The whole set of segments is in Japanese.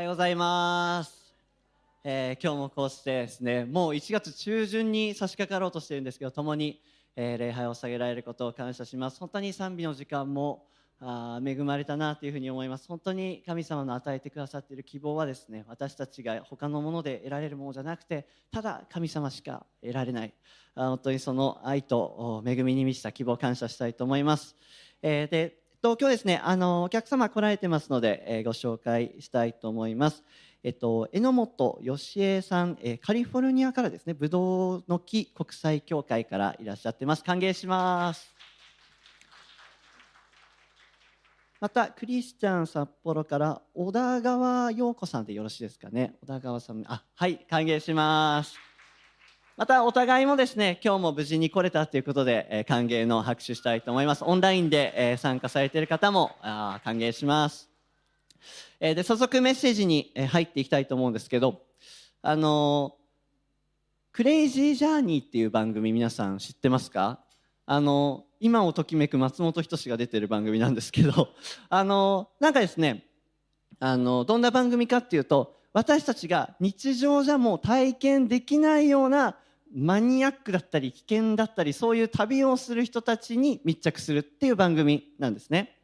おはようございます、えー今日もこうしてですねもう1月中旬に差し掛かろうとしてるんですけど共に、えー礼拝を捧げられることを感謝します。本当に賛美の時間もあ恵まれたなというふうに思います。本当に神様の与えてくださっている希望はですね私たちが他のもので得られるものじゃなくてただ神様しか得られない。あ本当にその愛と恵みに満ちた希望を感謝したいと思います、えーでと今日ですねあのお客様来られてますので、えーご紹介したいと思いますえっと、榎本義恵さん、えーカリフォルニアからですね、ぶどうの木国際協会からいらっしゃってます。歓迎します。また、クリスチャン札幌から小田川陽子さんでよろしいですかね。小田川さん、あ、はい、歓迎します。また、お互いもですね、今日も無事に来れたということで、えー歓迎の拍手したいと思います。オンラインで、えー参加されている方も、あ歓迎します。えーで早速メッセージにえ入っていきたいと思うんですけどあのクレイジージャーニーっていう番組皆さん知ってますか？あの今をときめく松本人志が出てる番組なんですけど あのなんかですねあのどんな番組かっていうと私たちが日常じゃもう体験できないようなマニアックだったり危険だったりそういう旅をする人たちに密着するっていう番組なんですね。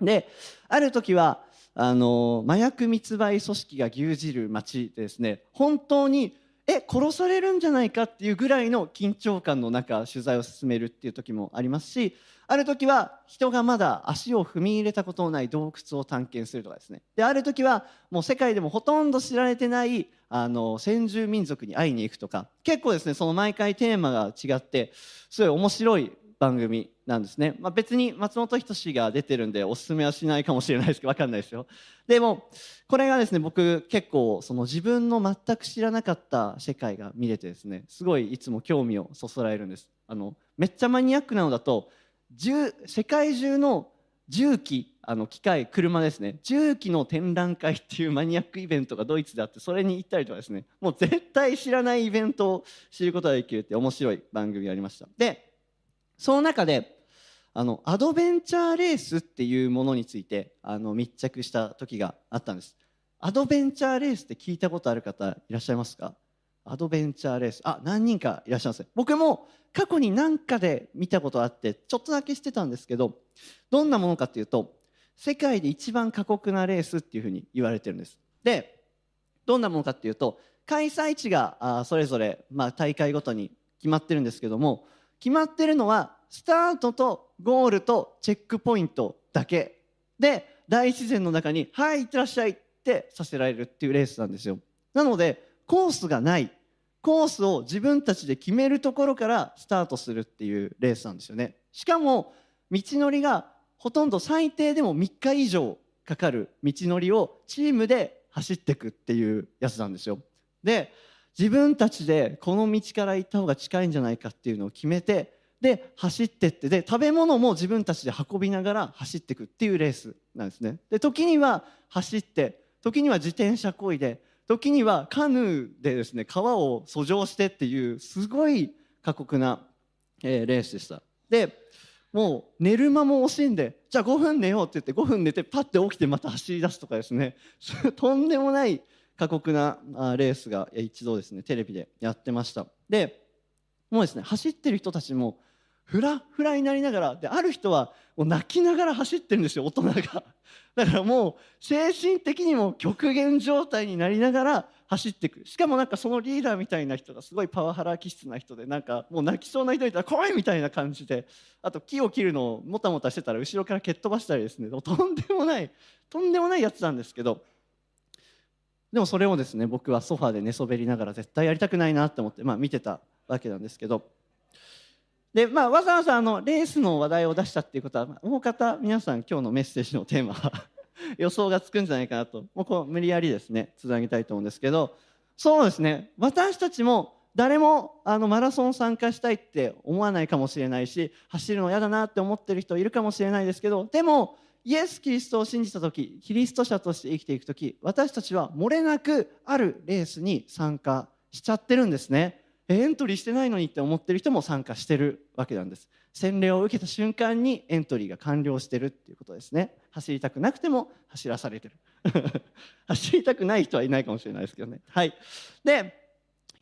である時はあの麻薬密売組織が牛耳る街でですね本当にえ殺されるんじゃないかっていうぐらいの緊張感の中取材を進めるっていう時もありますしある時は人がまだ足を踏み入れたことのない洞窟を探検するとかですね。である時はもう世界でもほとんど知られてないあの先住民族に会いに行くとか。結構ですねその毎回テーマが違ってすごい面白い番組なんですね、まあ、別に松本人志が出てるんでおすすめはしないかもしれないですけど分かんないですよ。でもこれがですね僕結構その自分の全く知らなかった世界が見れてですねすごいいつも興味をそそられるんです。あのめっちゃマニアックなのだと世界中の重機あの機械車ですね。重機の展覧会っていうマニアックイベントがドイツであってそれに行ったりとかですね。もう絶対知らないイベントを知ることができるって面白い番組がありました。でその中であのアドベンチャーレースっていうものについてあの密着した時があったんです。アドベンチャーレースって聞いたことある方いらっしゃいますか？アドベンチャーレース。あ何人かいらっしゃいます。僕も過去に何かで見たことあってちょっとだけ知ってたんですけどどんなものかっていうと世界で一番過酷なレースっていうふうに言われてるんです。でどんなものかっていうと開催地があそれぞれ、まあ、大会ごとに決まってるんですけども決まってるのはスタートとゴールとチェックポイントだけ。で大自然の中に「はいいってらっしゃい」ってさせられるっていうレースなんですよ。なのでコースがない。コースを自分たちで決めるところからスタートするっていうレースなんですよね。しかも道のりがほとんど最低でも3日以上かかる道のりをチームで走っていくっていうやつなんですよ。で自分たちでこの道から行った方が近いんじゃないかっていうのを決めてで走ってってで食べ物も自分たちで運びながら走っていくっていうレースなんですね。で時には走って時には自転車こいで時にはカヌーでですね川を遡上してっていうすごい過酷な、えーレースでした。でもう寝る間も惜しんでじゃあ5分寝ようって言って5分寝てパッて起きてまた走り出すとかですね。とんでもない過酷なレースが一度ですねテレビでやってました。でもうですね走ってる人たちもフラフラになりながらである人はもう泣きながら走ってるんですよ大人が。だからもう精神的にも極限状態になりながら走っていくしかもなんかそのリーダーみたいな人がすごいパワハラ気質な人でなんかもう泣きそうな人いたら怖いみたいな感じであと木を切るのをもたもたしてたら後ろから蹴っ飛ばしたりですね。とんでもないとんでもないやつなんですけどでもそれをですね僕はソファーで寝そべりながら絶対やりたくないなって思って、まあ、見てたわけなんですけどで、まあ、わざわざあのレースの話題を出したっていうことは大方皆さん今日のメッセージのテーマは 予想がつくんじゃないかなともうこう無理やりですねつなげたいと思うんですけどそうですね私たちも誰もあのマラソン参加したいって思わないかもしれないし走るの嫌だなって思ってる人いるかもしれないですけどでもイエス・キリストを信じた時キリスト者として生きていく時私たちは漏れなくあるレースに参加しちゃってるんですね。エントリーしてないのにって思ってる人も参加してるわけなんです。洗礼を受けた瞬間にエントリーが完了してるっていうことですね。走りたくなくても走らされてる。走りたくない人はいないかもしれないですけどね。はい。で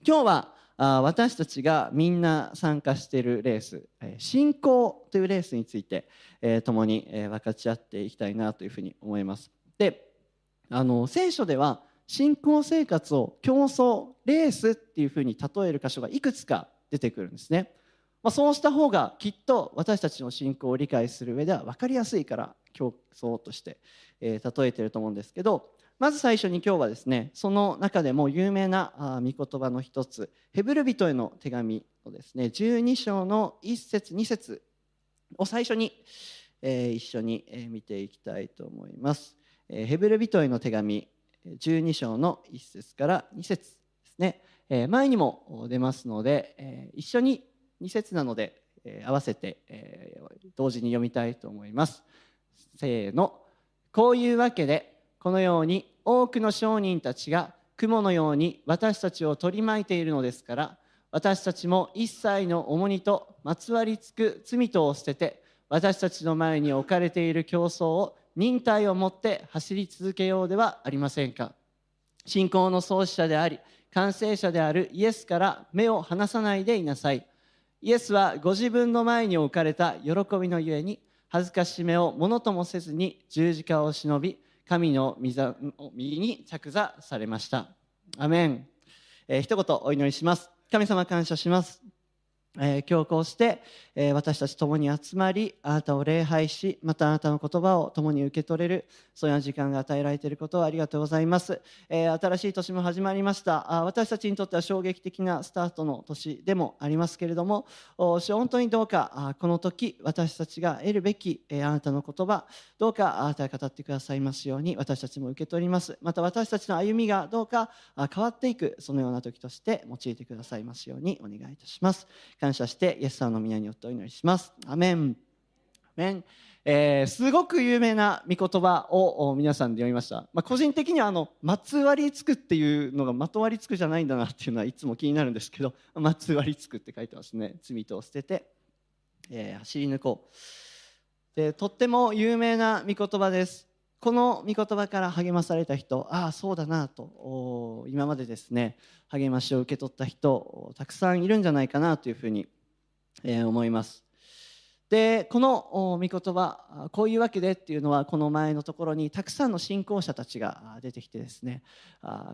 今日はあ私たちがみんな参加しているレースえ信仰というレースについて、えー、共に、え、分かち合っていきたいなというふうに思います。であの聖書では信仰生活を競争レースっていうふうに例える箇所がいくつか出てくるんですね、まあ、そうした方がきっと私たちの信仰を理解する上では分かりやすいから競争として、えー、例えてると思うんですけどまず最初に今日はですねその中でも有名な御言葉の一つヘブル人への手紙のですね12章の1節2節を最初に、えー、一緒に見ていきたいと思います。ヘブル人への手紙12章の1節から2節ですね。え前にも出ますのでえ一緒に2節なのでえ合わせてえ同時に読みたいと思います。せーの。こういうわけでこのように多くの商人たちが雲のように私たちを取り巻いているのですから私たちも一切の重荷とまつわりつく罪とを捨てて私たちの前に置かれている競争を忍耐を持って走り続けようではありませんか。信仰の創始者であり完成者であるイエスから目を離さないでいなさい。イエスはご自分の前に置かれた喜びのゆえに恥ずかしめをものともせずに十字架を忍び神の右に着座されました。アメン、えー、一言お祈りします。神様感謝します。えー、今日こうして、えー、私たち共に集まりあなたを礼拝しまたあなたの言葉を共に受け取れるそういう時間が与えられていることをありがとうございます、えー、新しい年も始まりました。あ私たちにとっては衝撃的なスタートの年でもありますけれども本当にどうかあこの時私たちが得るべき、えあなたの言葉どうかあなたが語ってくださいますように私たちも受け取ります。また私たちの歩みがどうかあ変わっていくそのような時として用いてくださいますようにお願いいたします。感謝してイエス様の皆によってお祈りします。アメン。アメン。えー、すごく有名な御言葉を皆さんで読みました、まあ、個人的にはあの「まつわりつく」っていうのが「まとわりつく」じゃないんだなっていうのはいつも気になるんですけど「まつわりつく」って書いてますね。罪と捨てて、えー、走り抜こう。でとっても有名な御言葉です。この御言葉から励まされた人ああそうだなと今までですね励ましを受け取った人たくさんいるんじゃないかなというふうに思います。でこの御言葉こういうわけでっていうのはこの前のところにたくさんの信仰者たちが出てきてですね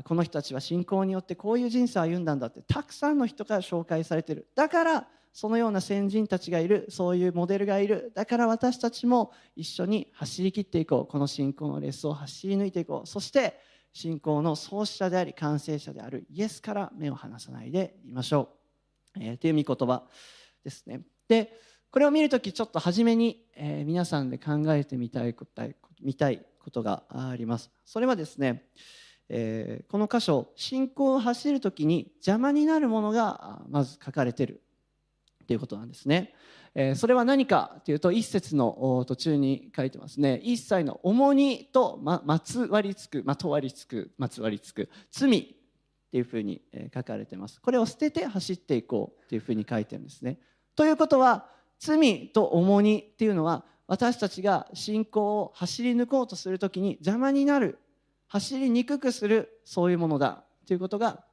この人たちは信仰によってこういう人生を歩んだんだってたくさんの人から紹介されてる。だからそのような先人たちがいるそういうモデルがいる。だから私たちも一緒に走り切っていこう。この信仰のレースを走り抜いていこう。そして信仰の創始者であり完成者であるイエスから目を離さないでいましょう、えー、という御言葉ですね。でこれを見るときちょっと初めに、えー、皆さんで考えてみたいこと見たいことがあります。それはですね、えー、この箇所信仰を走るときに邪魔になるものがまず書かれている。ということなんですね。えそれは何かというと一節の途中に書いてますね。一切の重荷とままつわりつくまとわりつくまつわりつく罪っていうふうに書かれてます。これを捨てて走っていこうっていうふうに書いてるんですね。ということは罪と重荷っていうのは私たちが信仰を走り抜こうとするときに邪魔になる走りにくくするそういうものだということが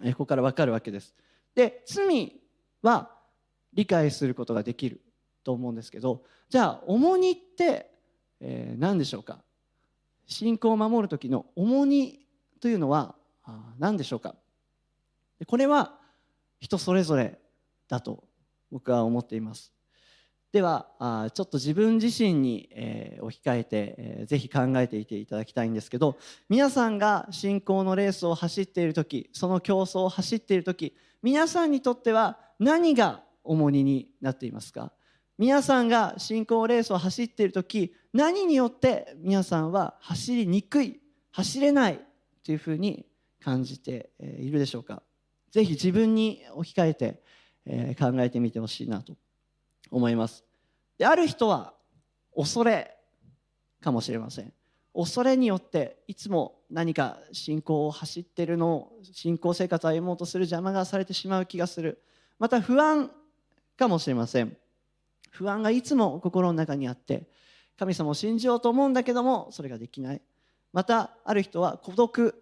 ここから分かるわけです。で罪は理解することができると思うんですけどじゃあ重荷って、えー、何でしょうか？信仰を守る時の重荷というのは何でしょうか？これは人それぞれだと僕は思っています。ではちょっと自分自身に、えー、置き換えて、えー、ぜひ考えていていただきたいんですけど皆さんが信仰のレースを走っている時その競争を走っている時皆さんにとっては何が重荷になっていますか？皆さんが信仰レースを走っている時何によって皆さんは走りにくい走れないというふうに感じているでしょうか？ぜひ自分に置き換えて考えてみてほしいなと思います。である人は恐れかもしれません。恐れによっていつも何か信仰を走ってるのを信仰生活を歩もうとする邪魔がされてしまう気がする。また不安かもしれません。不安がいつも心の中にあって神様を信じようと思うんだけどもそれができない。またある人は孤独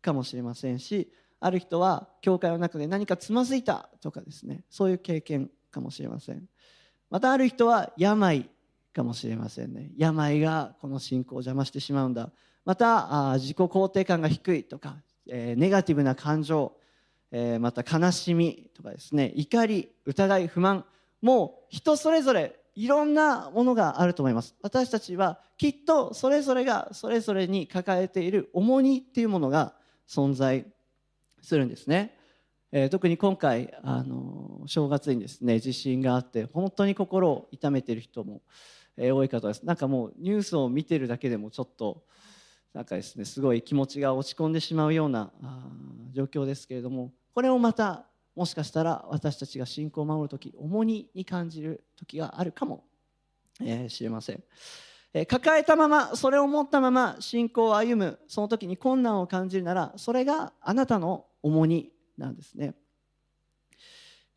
かもしれませんしある人は教会の中で何かつまずいたとかですね。そういう経験かもしれません。またある人は病かもしれませんね。病がこの信仰を邪魔してしまうんだ。また自己肯定感が低いとか、えネガティブな感情、えまた悲しみとかですね怒り疑い不満もう人それぞれいろんなものがあると思います。私たちはきっとそれぞれがそれぞれに抱えている重荷っていうものが存在するんですね、えー、特に今回あの正月にですね地震があって本当に心を痛めている人も、えー、多い方です。なんかもうニュースを見てるだけでもちょっとなんかですねすごい気持ちが落ち込んでしまうような状況ですけれどもこれをまたもしかしたら私たちが信仰を守る時重荷に感じる時があるかもしれません。抱えたままそれを持ったまま信仰を歩むその時に困難を感じるならそれがあなたの重荷なんですね、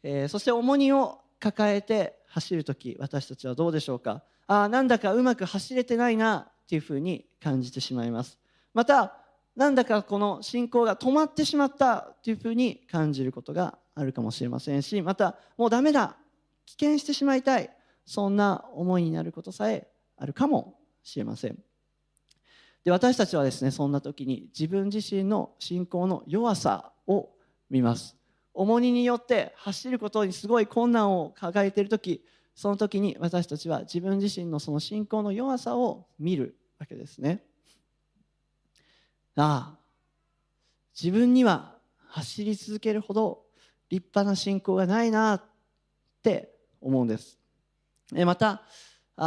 えー、そして重荷を抱えて走る時私たちはどうでしょうか。あなんだかうまく走れてないなっていうふうに感じてしまいます。またなんだかこの信仰が止まってしまったというふうに感じることがあるかもしれませんしまたもうダメだ危険してしまいたいそんな思いになることさえあるかもしれません。で私たちはですねそんな時に自分自身の信仰の弱さを見ます重荷によって走ることにすごい困難を抱えている時その時に私たちは自分自身のその信仰の弱さを見るわけですね。ああ自分には走り続けるほど立派な信仰がないなって思うんです。また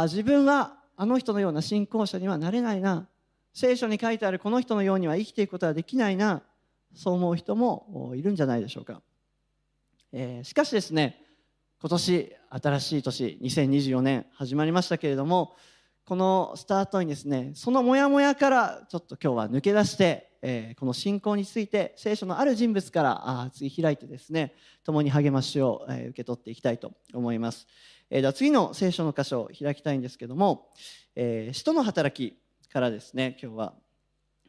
自分はあの人のような信仰者にはなれないな。聖書に書いてあるこの人のようには生きていくことはできないな。そう思う人もいるんじゃないでしょうか、えー、しかしですね今年新しい年2024年始まりましたけれどもこのスタートにですねそのモヤモヤからちょっと今日は抜け出してえー、この信仰について聖書のある人物からあ次開いてですね共に励ましを、えー、受け取っていきたいと思います、えー、では次の聖書の箇所を開きたいんですけども「えー、使徒の働き」からですね今日は、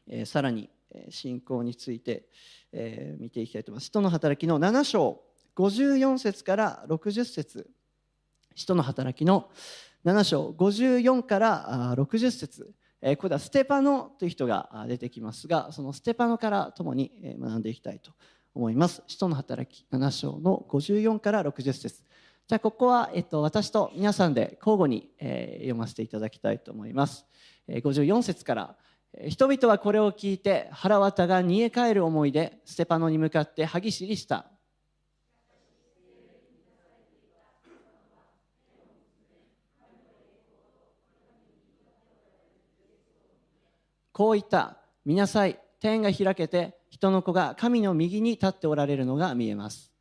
えー、さらに信仰について、えー、見ていきたいと思います。使徒の働きの7章54節から60節。使徒の働きの7章54から60節。ここではステパノという人が出てきますがそのステパノから共に学んでいきたいと思います。使徒の働き7章の54から60節。じゃあここは、えっと、私と皆さんで交互に、え読ませていただきたいと思います。え54節から人々はこれを聞いて腹渡が煮え返る思いでステパノに向かって歯ぎしりした。こう言った見なさい天が開けて人の子が神の右に立っておられるのが見えます。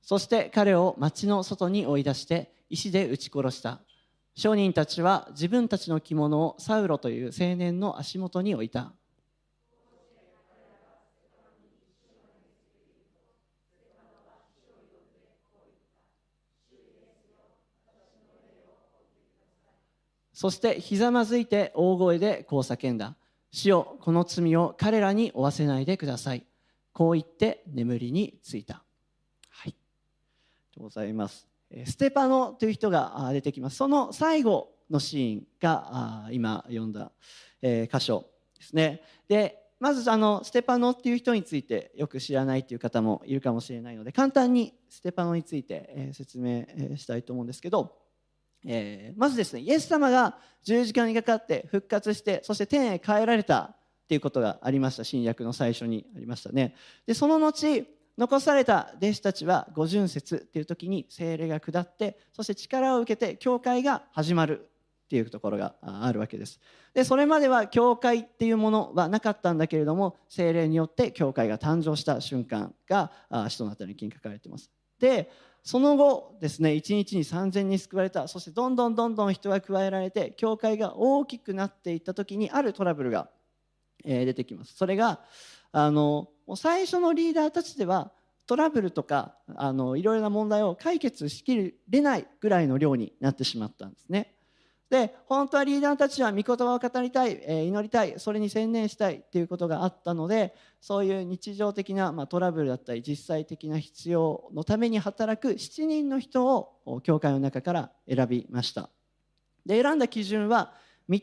そして彼を町の外に追い出して石で撃ち殺した。商人たちは自分たちの着物をサウロという青年の足元に置いた。そしてひざまずいて大声でこう叫んだ。主よこの罪を彼らに負わせないでください。こう言って眠りについた。はい。とございます。ステパノという人が出てきます。その最後のシーンが今読んだ箇所ですね。でまずあのステパノっていう人についてよく知らないという方もいるかもしれないので簡単にステパノについて説明したいと思うんですけどえー、まずですねイエス様が十字架にかかって復活してそして天へ帰られたっていうことがありました。新約の最初にありましたね。でその後残された弟子たちは五巡節っていう時に精霊が下ってそして力を受けて教会が始まるっていうところがあるわけです。でそれまでは教会っていうものはなかったんだけれども精霊によって教会が誕生した瞬間が使徒の働きに書かれてます。でその後ですね1日に3000人救われたそしてどんどんどんどん人が加えられて教会が大きくなっていった時にあるトラブルが、出てきますそれがあの最初のリーダーたちではトラブルとかあのいろいろな問題を解決しきれないぐらいの量になってしまったんですね。で本当はリーダーたちは御言葉を語りたい、え、祈りたいそれに専念したいっていうことがあったのでそういう日常的な、ま、トラブルだったり実際的な必要のために働く7人の人を教会の中から選びました。で選んだ基準は御霊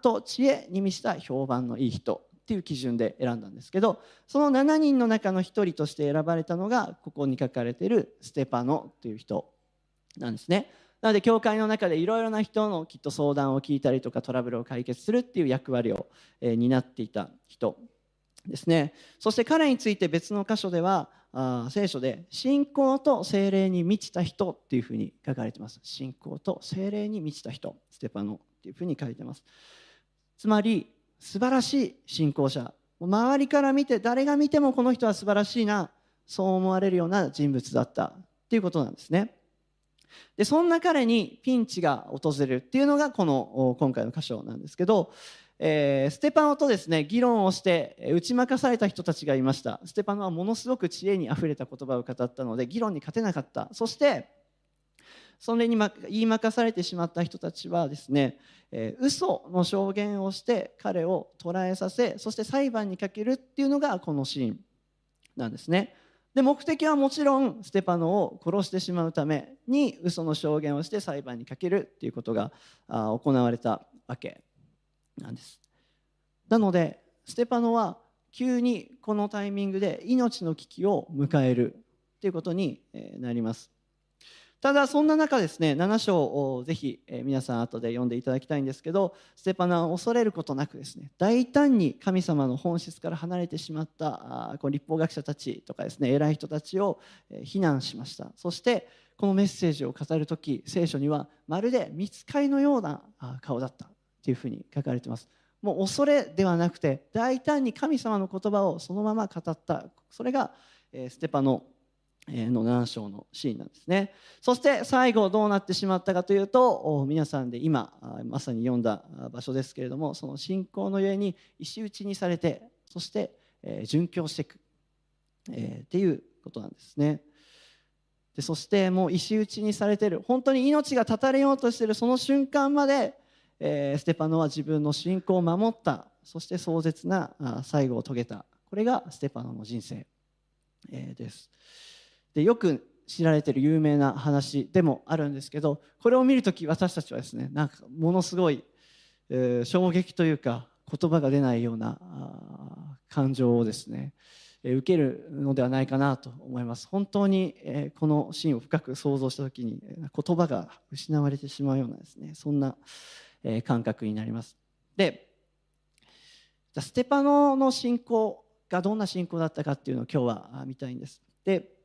と知恵に満ちた評判のいい人っていう基準で選んだんですけどその7人の中の1人として選ばれたのがここに書かれているステパノという人なんですね。なので教会の中でいろいろな人のきっと相談を聞いたりとかトラブルを解決するっていう役割を、えー、担っていた人ですね。そして彼について別の箇所ではあ聖書で信仰と精霊に満ちた人っていうふうに書かれてます。信仰と精霊に満ちた人ステパノっていうふうに書いてます。つまり素晴らしい信仰者。周りから見て誰が見てもこの人は素晴らしいなそう思われるような人物だったっていうことなんですね。でそんな彼にピンチが訪れるっていうのがこの今回の箇所なんですけど、えー、ステパノとですね議論をして打ち負かされた人たちがいましたステパノはものすごく知恵にあふれた言葉を語ったので議論に勝てなかったそしてそれに言い負かされてしまった人たちはですね、えー、嘘の証言をして彼を捕らえさせそして裁判にかけるっていうのがこのシーンなんですね。で目的はもちろんステパノを殺してしまうために嘘の証言をして裁判にかけるっていうことが行われたわけなんです。なのでステパノは急にこのタイミングで命の危機を迎えるということになります。ただそんな中ですね7章をぜひ皆さん後で読んでいただきたいんですけどステパナは恐れることなくですね大胆に神様の本質から離れてしまったこの立法学者たちとかですね偉い人たちを非難しました。そしてこのメッセージを語る時聖書にはまるで見つかりのような顔だったというふうに書かれています。もう恐れではなくて大胆に神様の言葉をそのまま語った。それがステパノの7章のシーンなんですね。そして最後どうなってしまったかというと皆さんで今まさに読んだ場所ですけれどもその信仰のゆえに石打ちにされてそして殉教していくえっていうことなんですね。でそしてもう石打ちにされてる。本当に命が絶たれようとしてる。その瞬間までえステパノは自分の信仰を守った。そして壮絶な最後を遂げた。これがステパノの人生です。でよく知られている有名な話でもあるんですけどこれを見る時私たちはですねなんかものすごい、えー、衝撃というか言葉が出ないような感情をですね、受けるのではないかなと思います。本当に、えー、このシーンを深く想像した時に言葉が失われてしまうようなですねそんな、えー、感覚になります。でステパノの信仰がどんな信仰だったかっていうのを今日は見たいんです。で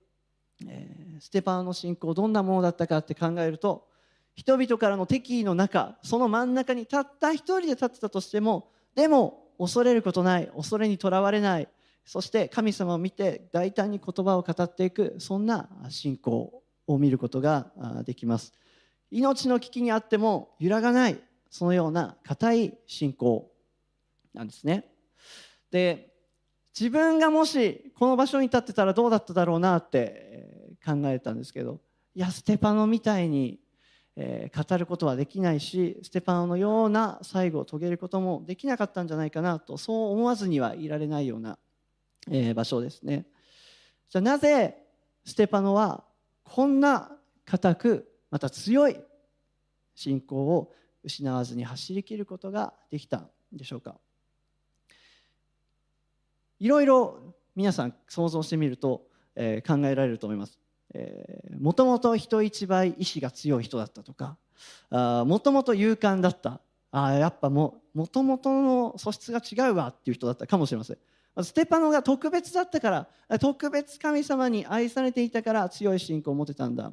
えステパノの信仰どんなものだったかって考えると人々からの敵意の中その真ん中にたった一人で立ってたとしてもでも恐れることない恐れにとらわれないそして神様を見て大胆に言葉を語っていくそんな信仰を見ることができます。命の危機にあっても揺らがないそのような固い信仰なんですね。で自分がもしこの場所に立ってたらどうだっただろうなって考えたんですけどいやステパノみたいに語ることはできないしステパノのような最後を遂げることもできなかったんじゃないかなとそう思わずにはいられないような場所ですね。じゃあなぜステパノはこんな固くまた強い信仰を失わずに走りきることができたんでしょうかいろいろ皆さん想像してみると、えー、考えられると思います。もともと人一倍意志が強い人だったとかもともと勇敢だった。あやっぱもともとの素質が違うわっていう人だったかもしれません。ステパノが特別だったから特別神様に愛されていたから強い信仰を持てたんだ。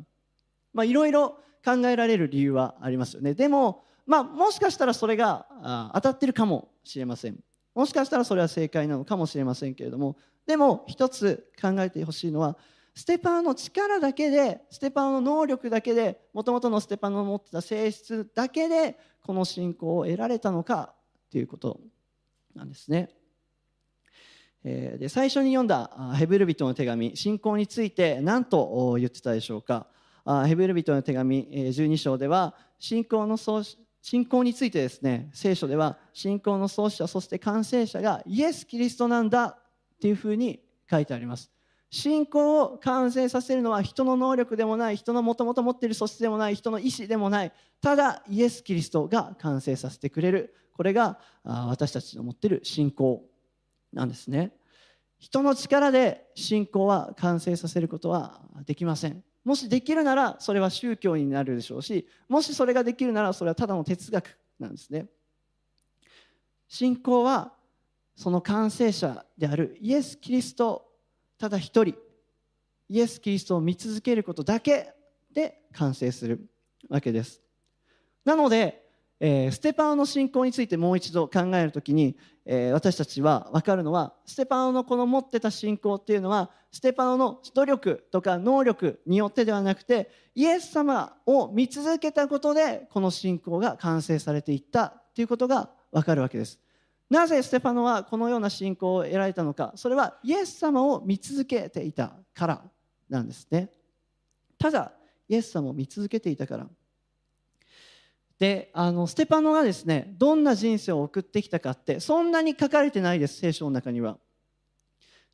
いろいろ考えられる理由はありますよね。でもまあもしかしたらそれが当たってるかもしれません。もしかしたらそれは正解なのかもしれませんけれども。でも一つ考えてほしいのはステパノの力だけでステパノの能力だけでもともとのステパノの持ってた性質だけでこの信仰を得られたのかということなんですね。で最初に読んだヘブル人の手紙信仰について何と言ってたでしょうかヘブル人の手紙12章では信仰の信仰についてですね聖書では信仰の創始者そして完成者がイエス・キリストなんだっていうふうに書いてあります信仰を完成させるのは人の能力でもない人のもともと持っている素質でもない人の意志でもないただイエス・キリストが完成させてくれる。これが私たちの持っている信仰なんですね。人の力で信仰は完成させることはできません。もしできるならそれは宗教になるでしょうしもしそれができるならそれはただの哲学なんですね。信仰はその完成者であるイエス・キリストただ一人イエス・キリストを見続けることだけで完成するわけですなのでえー、ステパノの信仰についてもう一度考えるときに、えー、私たちは分かるのはステパノのこの持ってた信仰っていうのはステパノの努力とか能力によってではなくてイエス様を見続けたことでこの信仰が完成されていったということが分かるわけです。なぜステパノはこのような信仰を得られたのか。それはイエス様を見続けていたからなんですね。ただイエス様を見続けていたから。であのステパノがですねどんな人生を送ってきたかってそんなに書かれてないです聖書の中には。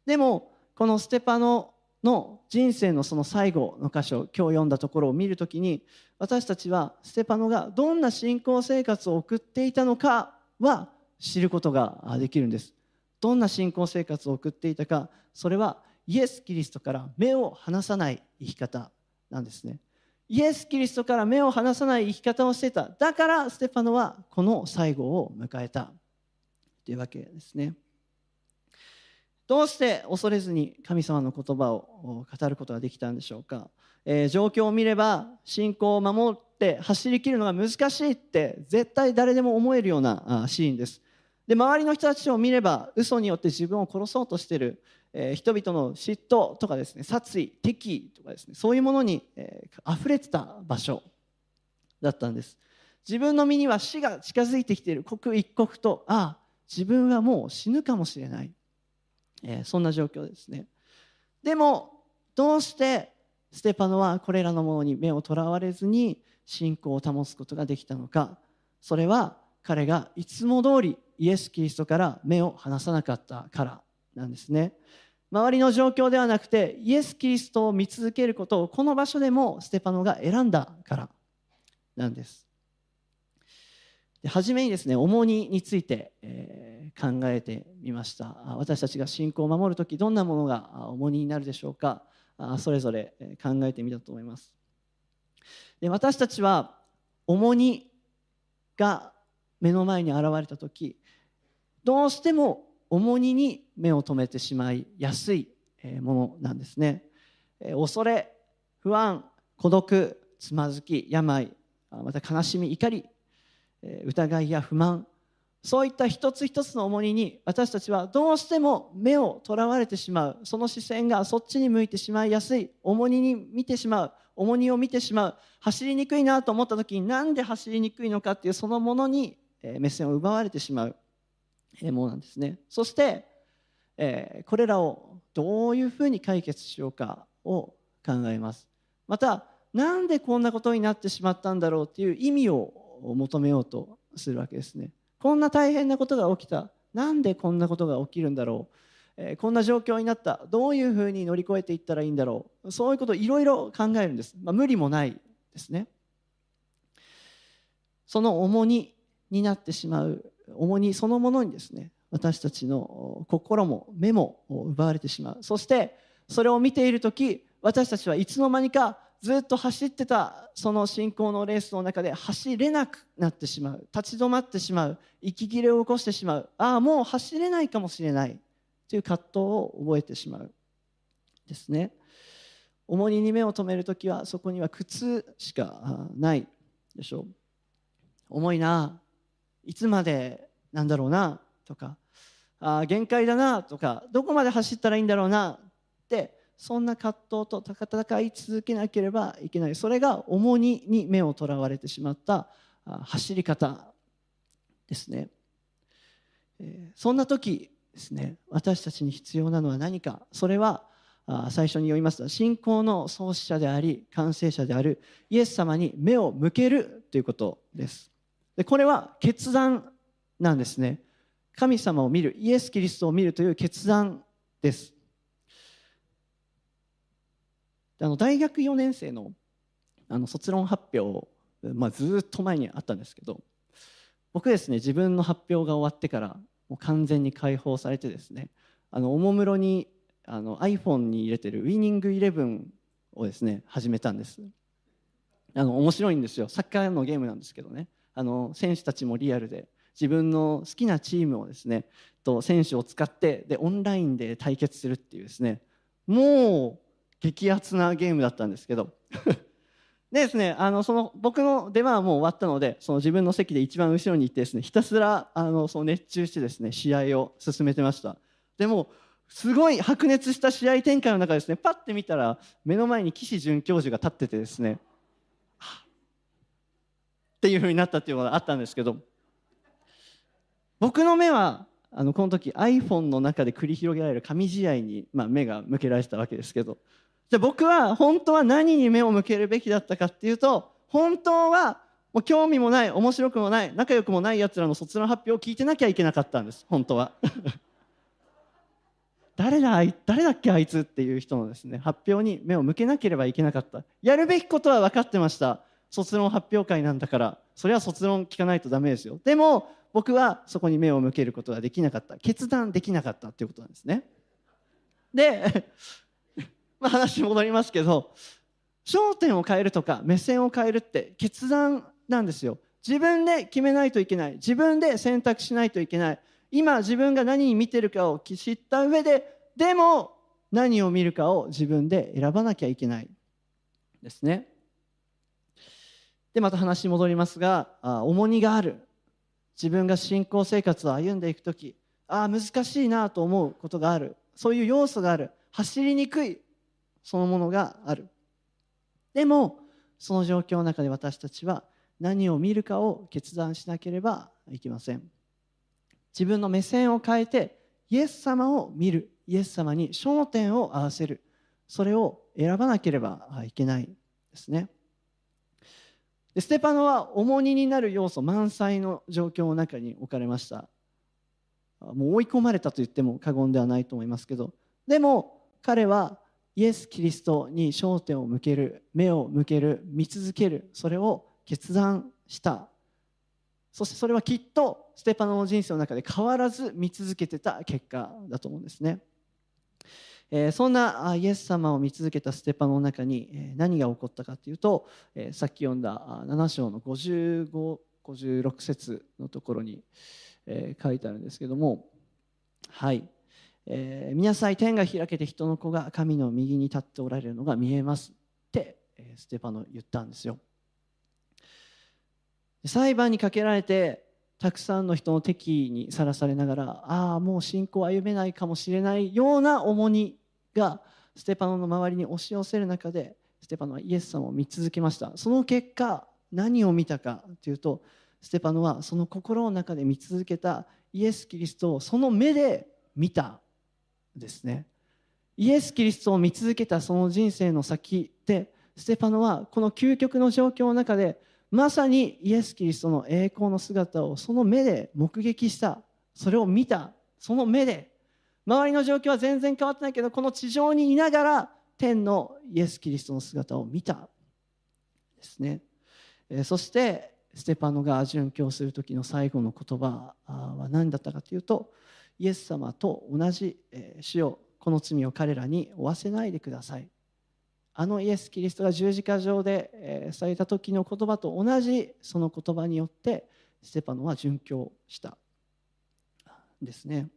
でもこのステパノの人生のその最後の箇所今日読んだところを見るときに私たちはステパノがどんな信仰生活を送っていたのかは知ることができるんです。どんな信仰生活を送っていたかそれはイエス・キリストから目を離さない生き方なんですね。イエス・キリストから目を離さない生き方をしていた。だからステパノはこの最後を迎えた。というわけですね。どうして恐れずに神様の言葉を語ることができたんでしょうか、えー、状況を見れば信仰を守って走りきるのが難しいって絶対誰でも思えるようなシーンです。で周りの人たちを見れば嘘によって自分を殺そうとしてるえー、人々の嫉妬とかですね殺意敵意とかですねそういうものに、えー、溢れてた場所だったんです。自分の身には死が近づいてきている。刻一刻とああ自分はもう死ぬかもしれない、えー、そんな状況ですね。でもどうしてステパノはこれらのものに目をとらわれずに信仰を保つことができたのか。それは彼がいつも通りイエス・キリストから目を離さなかったからなんですね。周りの状況ではなくてイエス・キリストを見続けることをこの場所でもステパノが選んだからなんです。で初めにですね重荷について、えー、考えてみました。私たちが信仰を守る時どんなものが重荷になるでしょうか。それぞれ考えてみたと思います。で私たちは重荷が目の前に現れた時どうしても重荷に目を留めてしまいやすいものなんですね。恐れ不安孤独つまずき病また悲しみ怒り疑いや不満そういった一つ一つの重荷に私たちはどうしても目をとらわれてしまう。その視線がそっちに向いてしまいやすい。重荷に見てしまう。重荷を見てしまう。走りにくいなと思った時になんで走りにくいのかっていうそのものに目線を奪われてしまう。ものなんですね。そして、えこれらをどういうふうに解決しようかを考えます。またなんでこんなことになってしまったんだろうっていう意味を求めようとするわけですね。こんな大変なことが起きた。なんでこんなことが起きるんだろう、えこんな状況になった。どういうふうに乗り越えていったらいいんだろう。そういうことをいろいろ考えるんです、まあ、無理もないですね。その重荷になってしまう重荷そのものにですね私たちの心も目も奪われてしまう。そしてそれを見ている時私たちはいつの間にかずっと走ってたその信仰のレースの中で走れなくなってしまう。立ち止まってしまう。息切れを起こしてしまう。ああもう走れないかもしれない。という葛藤を覚えてしまう。ですね。重荷に目を留める時はそこには苦痛しかないでしょう。重いな。いつまでなんだろうなとかあ限界だなとかどこまで走ったらいいんだろうなってそんな葛藤と戦い続けなければいけない。それが重荷に目をとらわれてしまった走り方ですね。そんな時ですね私たちに必要なのは何か。それは最初に読みますと信仰の創始者であり完成者であるイエス様に目を向けるということです。でこれは決断なんですね。神様を見るイエス・キリストを見るという決断です。あの大学4年生のあの卒論発表、まあ、ずっと前にあったんですけど僕ですね自分の発表が終わってからもう完全に解放されてですねあのおもむろにあの iPhone に入れてるウィニングイレブンをですね始めたんです。あの面白いんですよ。サッカーのゲームなんですけどね。あの選手たちもリアルで。自分の好きなチームをですねと選手を使ってでオンラインで対決するっていうですねもう激アツなゲームだったんですけど。でですね、あのその僕の出番はもう終わったのでその自分の席で一番後ろに行ってですねひたすらあのその熱中してですね試合を進めてました。でもすごい白熱した試合展開の中ですねパッて見たら目の前に岸准教授が立っててですねっていうふうになったっていうのがあったんですけど。僕の目はあのこの時 iPhone の中で繰り広げられる神試合に、まあ、目が向けられてたわけですけど。じゃあ僕は本当は何に目を向けるべきだったかっていうと本当はもう興味もない面白くもない仲良くもないやつらの卒論発表を聞いてなきゃいけなかったんです。本当は。誰だ誰だっけあいつっていう人のですね発表に目を向けなければいけなかった。やるべきことは分かってました。卒論発表会なんだからそれは卒論聞かないとダメですよ。でも僕はそこに目を向けることができなかった決断できなかったっていうことなんですね。で まあ、話戻りますけど焦点を変えるとか目線を変えるって決断なんですよ。自分で決めないといけない。自分で選択しないといけない。今自分が何に見てるかを知った上ででも何を見るかを自分で選ばなきゃいけないですね。でまた話戻りますが重荷がある。自分が信仰生活を歩んでいく時ああ難しいなと思うことがある。そういう要素がある。走りにくい。そのものがある。でもその状況の中で私たちは何を見るかを決断しなければいけません。自分の目線を変えてイエス様を見る。イエス様に焦点を合わせる。それを選ばなければいけないですね。でステパノは重荷になる要素満載の状況の中に置かれました。もう追い込まれたと言っても過言ではないと思いますけど。でも彼はイエス・キリストに焦点を向ける目を向ける見続ける。それを決断した。そしてそれはきっとステパノの人生の中で変わらず見続けてた結果だと思うんですね、え、そんなイエス様を見続けたステパノの中に何が起こったかというと、え、さっき読んだ7章の5556節のところに、え、書いてあるんですけどもはい。えー、見なさい天が開けて人の子が神の右に立っておられるのが見えますってステパノ言ったんですよ。裁判にかけられてたくさんの人の敵にさらされながらああもう信仰を歩めないかもしれないような重荷がステパノの周りに押し寄せる中でステパノはイエス様を見続けました。その結果何を見たかというとステパノはその心の中で見続けたイエス・キリストをその目で見たですね。イエス・キリストを見続けたその人生の先でステパノはこの究極の状況の中でまさにイエス・キリストの栄光の姿をその目で目撃した。それを見た。その目で周りの状況は全然変わってないけどこの地上にいながら天のイエス・キリストの姿を見たですね。そしてステパノが殉教する時の最後の言葉は何だったかというとイエス様と同じ主をこの罪を彼らに負わせないでください。あのイエス・キリストが十字架上でされた時の言葉と同じその言葉によってステパノは殉教したですね。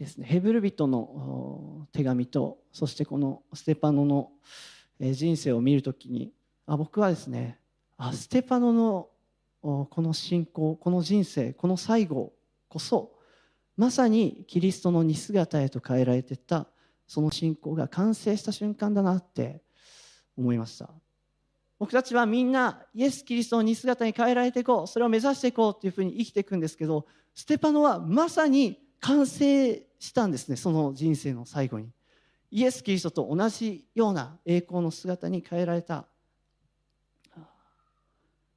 ですね。ヘブル人の手紙とそしてこのステパノの人生を見るときにあ僕はですねあステパノのこの信仰この人生この最後こそまさにキリストの似姿へと変えられてったその信仰が完成した瞬間だなって思いました。僕たちはみんなイエス・キリストの似姿に変えられていこうそれを目指していこうっていうふうに生きていくんですけどステパノはまさに完成したんですねその人生の最後に。イエス・キリストと同じような栄光の姿に変えられた。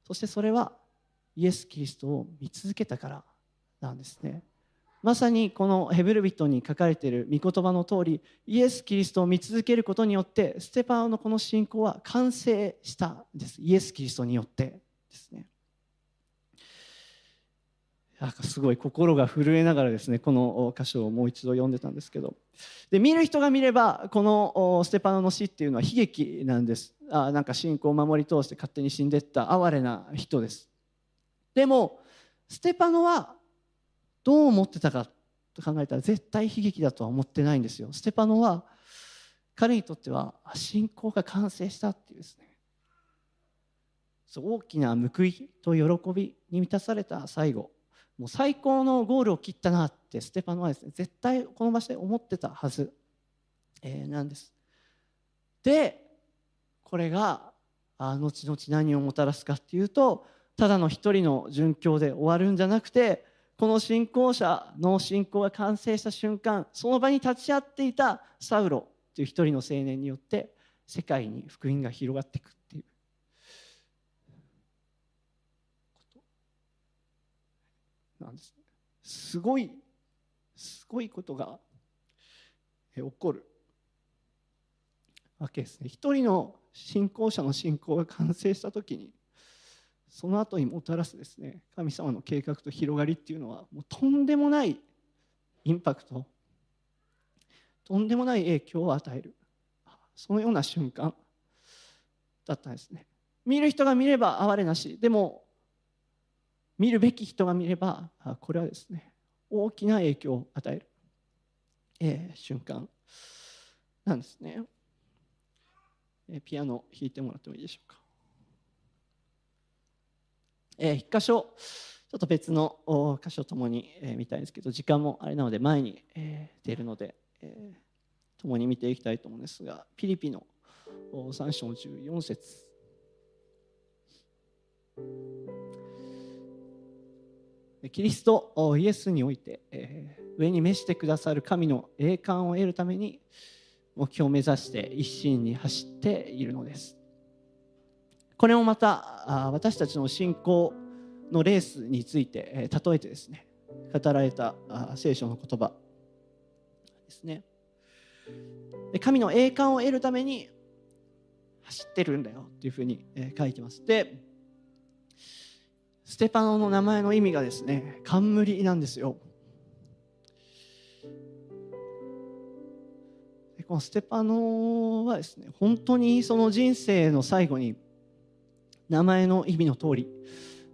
そしてそれはイエス・キリストを見続けたからなんですね。まさにこのヘブル人に書かれている御言葉の通りイエス・キリストを見続けることによってステパノのこの信仰は完成したんです。イエス・キリストによってですね。なんかすごい心が震えながらですねこの箇所をもう一度読んでたんですけど。で見る人が見ればこのステパノの死っていうのは悲劇なんです。あなんか信仰を守り通して勝手に死んでいった哀れな人です。でもステパノはどう思ってたかと考えたら絶対悲劇だとは思ってないんですよ。ステパノは彼にとっては信仰が完成したっていうですね。大きな報いと喜びに満たされた最後。もう最高のゴールを切ったなってステパノはですね絶対この場所で思ってたはず、えー、なんです。でこれがあ後々何をもたらすかっていうとただの一人の殉教で終わるんじゃなくてこの信仰者の信仰が完成した瞬間その場に立ち会っていたサウロという一人の青年によって世界に福音が広がっていくっていうことなんです。すごいすごいことが起こるわけですね。一人の信仰者の信仰が完成した時にその後にもたらすですね神様の計画と広がりっていうのはもうとんでもないインパクトとんでもない影響を与えるそのような瞬間だったんですね。見る人が見れば哀れなしでも見るべき人が見ればこれはですね大きな影響を与える、えー、瞬間なんですね、えー、ピアノ弾いてもらってもいいでしょうか。えー、一箇所ちょっと別の箇所ともに、えー、見たいんですけど時間もあれなので前に、えー、出るので、えー、共に見ていきたいと思うんですがピリピの3章14節。キリストイエスにおいて、えー、上に召してくださる神の栄冠を得るために目標を目指して一心に走っているのです。これもまた私たちの信仰のレースについてえ例えてですね語られた聖書の言葉ですね。神の栄冠を得るために走ってるんだよっていうふうに書いてます。でステパノの名前の意味がですね冠なんですよ。このステパノはですね本当にその人生の最後に名前の意味の通り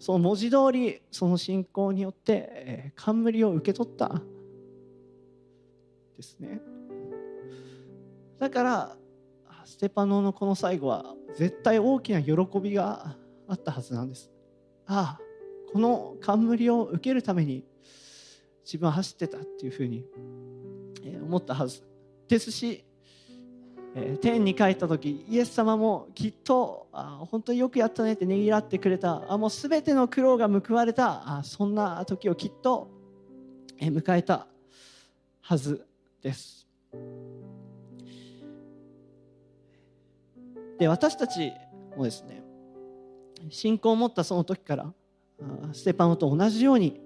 その文字通りその信仰によって冠を受け取ったですね。だからステパノのこの最後は絶対大きな喜びがあったはずなんです。ああこの冠を受けるために自分は走ってたっていうふうに思ったはず。ですし、天に帰った時イエス様もきっとあ本当によくやったねってねぎらってくれた。あもう全ての苦労が報われた。あそんな時をきっと、迎えたはずです。で私たちもですね信仰を持ったその時からステパノと同じように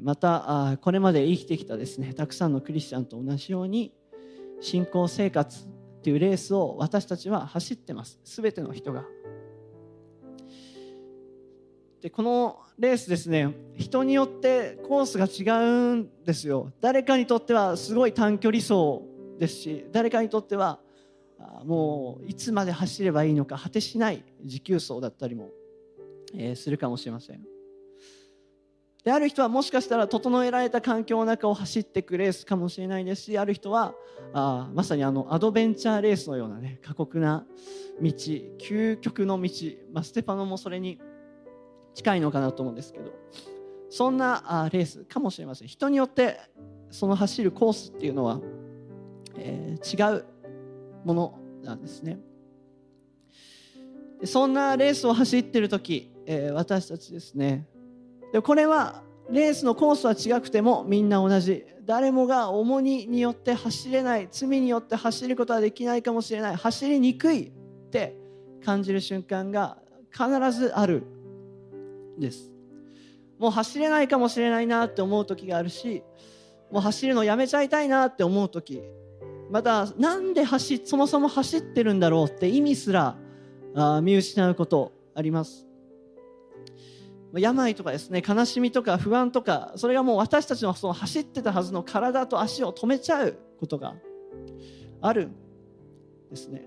またこれまで生きてきたですねたくさんのクリスチャンと同じように信仰生活っていうレースを私たちは走ってます。全ての人が。でこのレースですね人によってコースが違うんですよ。誰かにとってはすごい短距離走ですし誰かにとってはもういつまで走ればいいのか果てしない持久走だったりも、え、するかもしれません。である人はもしかしたら整えられた環境の中を走っていくレースかもしれないですしある人はあまさにあのアドベンチャーレースのようなね過酷な道究極の道、まあ、ステパノもそれに近いのかなと思うんですけどそんなあレースかもしれません。人によってその走るコースっていうのはえー、違う。ものなんですね。そんなレースを走ってる時、えー、私たちですね。でこれはレースのコースは違くてもみんな同じ。誰もが重荷によって走れない罪によって走ることはできないかもしれない。走りにくいって感じる瞬間が必ずあるです。もう走れないかもしれないなって思う時があるしもう走るのやめちゃいたいなって思う時またなんで走そもそも走ってるんだろうって意味すらあ見失うことあります。病とかですね悲しみとか不安とかそれがもう私たちのその走ってたはずの体と足を止めちゃうことがあるんですね。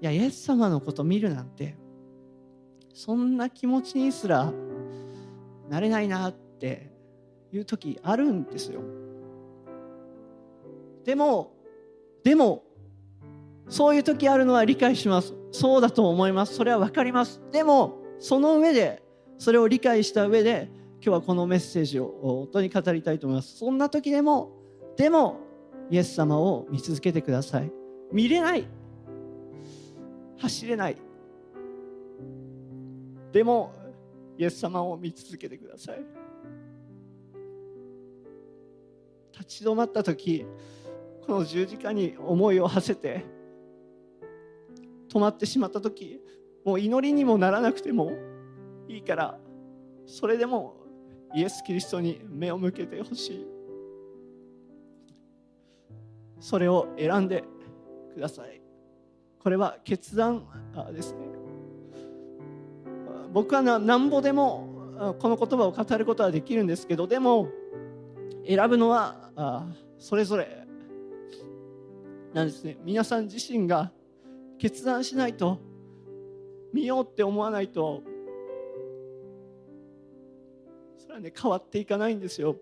いやイエス様のこと見るなんてそんな気持ちにすらなれないなっていう時あるんですよ。でもでもそういう時あるのは理解します。そうだと思います。それは分かります。でもその上でそれを理解した上で今日はこのメッセージを本当に語りたいと思います。そんな時でもでもイエス様を見続けてください。見れない。走れない。でもイエス様を見続けてください。立ち止まった時この十字架に思いを馳せて止まってしまった時もう祈りにもならなくてもいいからそれでもイエス・キリストに目を向けてほしい。それを選んでください。これは決断ですね。僕はなんぼでもこの言葉を語ることはできるんですけどでも選ぶのはそれぞれなんですね。皆さん自身が決断しないと見ようって思わないとそれはね変わっていかないんですよ。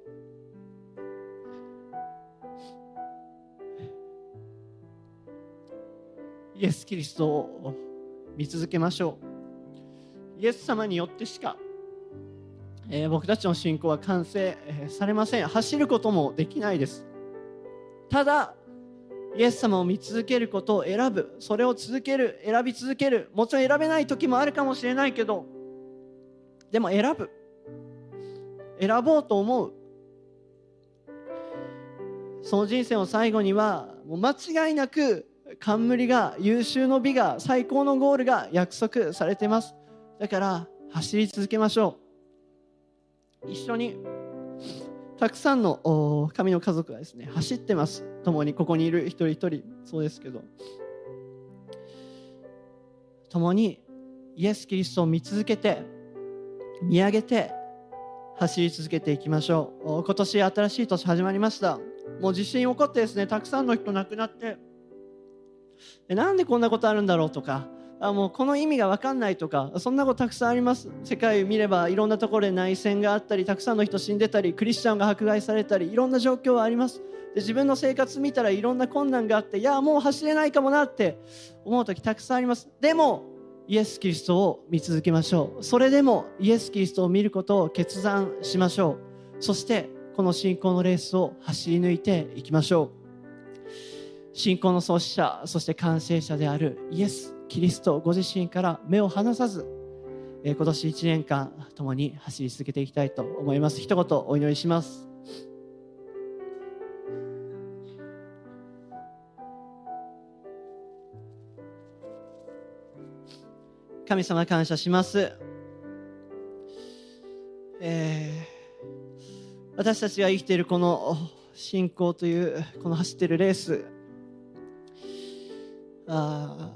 イエス・キリストを見続けましょう。イエス様によってしか、えー、僕たちの信仰は完成、えー、されません。走ることもできないです。ただイエス様を見続けることを選ぶ。それを続ける選び続ける。もちろん選べない時もあるかもしれないけどでも選ぶ。選ぼうと思う。その人生の最後にはもう間違いなく冠が優秀の美が最高のゴールが約束されてます。だから走り続けましょう。一緒に。たくさんの神の家族がですね走ってます。共にここにいる一人一人。そうですけど。共にイエス・キリストを見続けて見上げて走り続けていきましょう。今年新しい年始まりました。もう地震起こってですねたくさんの人亡くなって。なんでこんなことあるんだろうとか。あもうこの意味が分かんないとかそんなことたくさんあります。世界を見ればいろんなところで内戦があったりたくさんの人死んでたりクリスチャンが迫害されたりいろんな状況はあります。で自分の生活見たらいろんな困難があっていやもう走れないかもなって思う時たくさんあります。でもイエス・キリストを見続けましょう。それでもイエス・キリストを見ることを決断しましょう。そしてこの信仰のレースを走り抜いていきましょう。信仰の創始者そして完成者であるイエス。キリストご自身から目を離さず今年1年間共に走り続けていきたいと思います。一言お祈りします。神様感謝します、えー、私たちが生きているこの信仰というこの走っているレースあ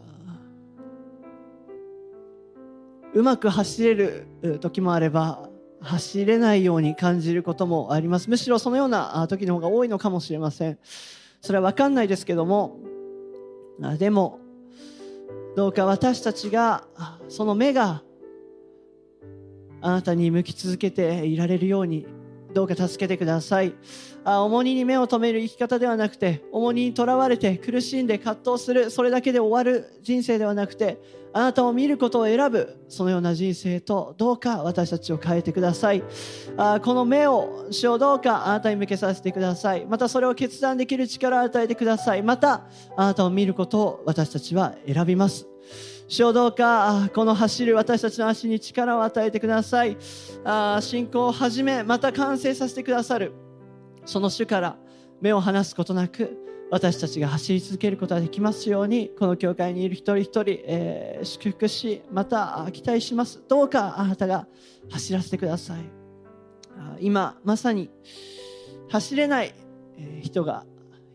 うまく走れる時もあれば走れないように感じることもあります。むしろそのような時の方が多いのかもしれません。それは分かんないですけどもでもどうか私たちがその目があなたに向き続けていられるようにどうか助けてください。あ重荷に目を留める生き方ではなくて重荷にとらわれて苦しんで葛藤するそれだけで終わる人生ではなくてあなたを見ることを選ぶそのような人生とどうか私たちを変えてください。あこの目を主をどうかあなたに向けさせてください。またそれを決断できる力を与えてください。またあなたを見ることを私たちは選びます。主をどうか。この走る私たちの足に力を与えてください。あ信仰を始めまた完成させてくださる。その主から目を離すことなく私たちが走り続けることができますようにこの教会にいる一人一人、えー、祝福しまた期待します。どうかあなたが走らせてください。今まさに走れない人が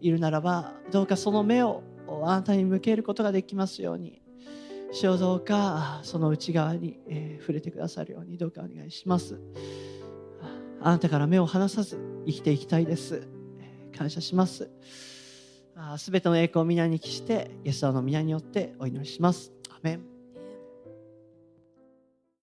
いるならばどうかその目をあなたに向けることができますように。主をどうかその内側に、えー、触れてくださるようにどうかお願いします。あなたから目を離さず生きていきたいです。感謝します。すべての栄光を皆に帰してイエス様の皆によってお祈りします。アメン。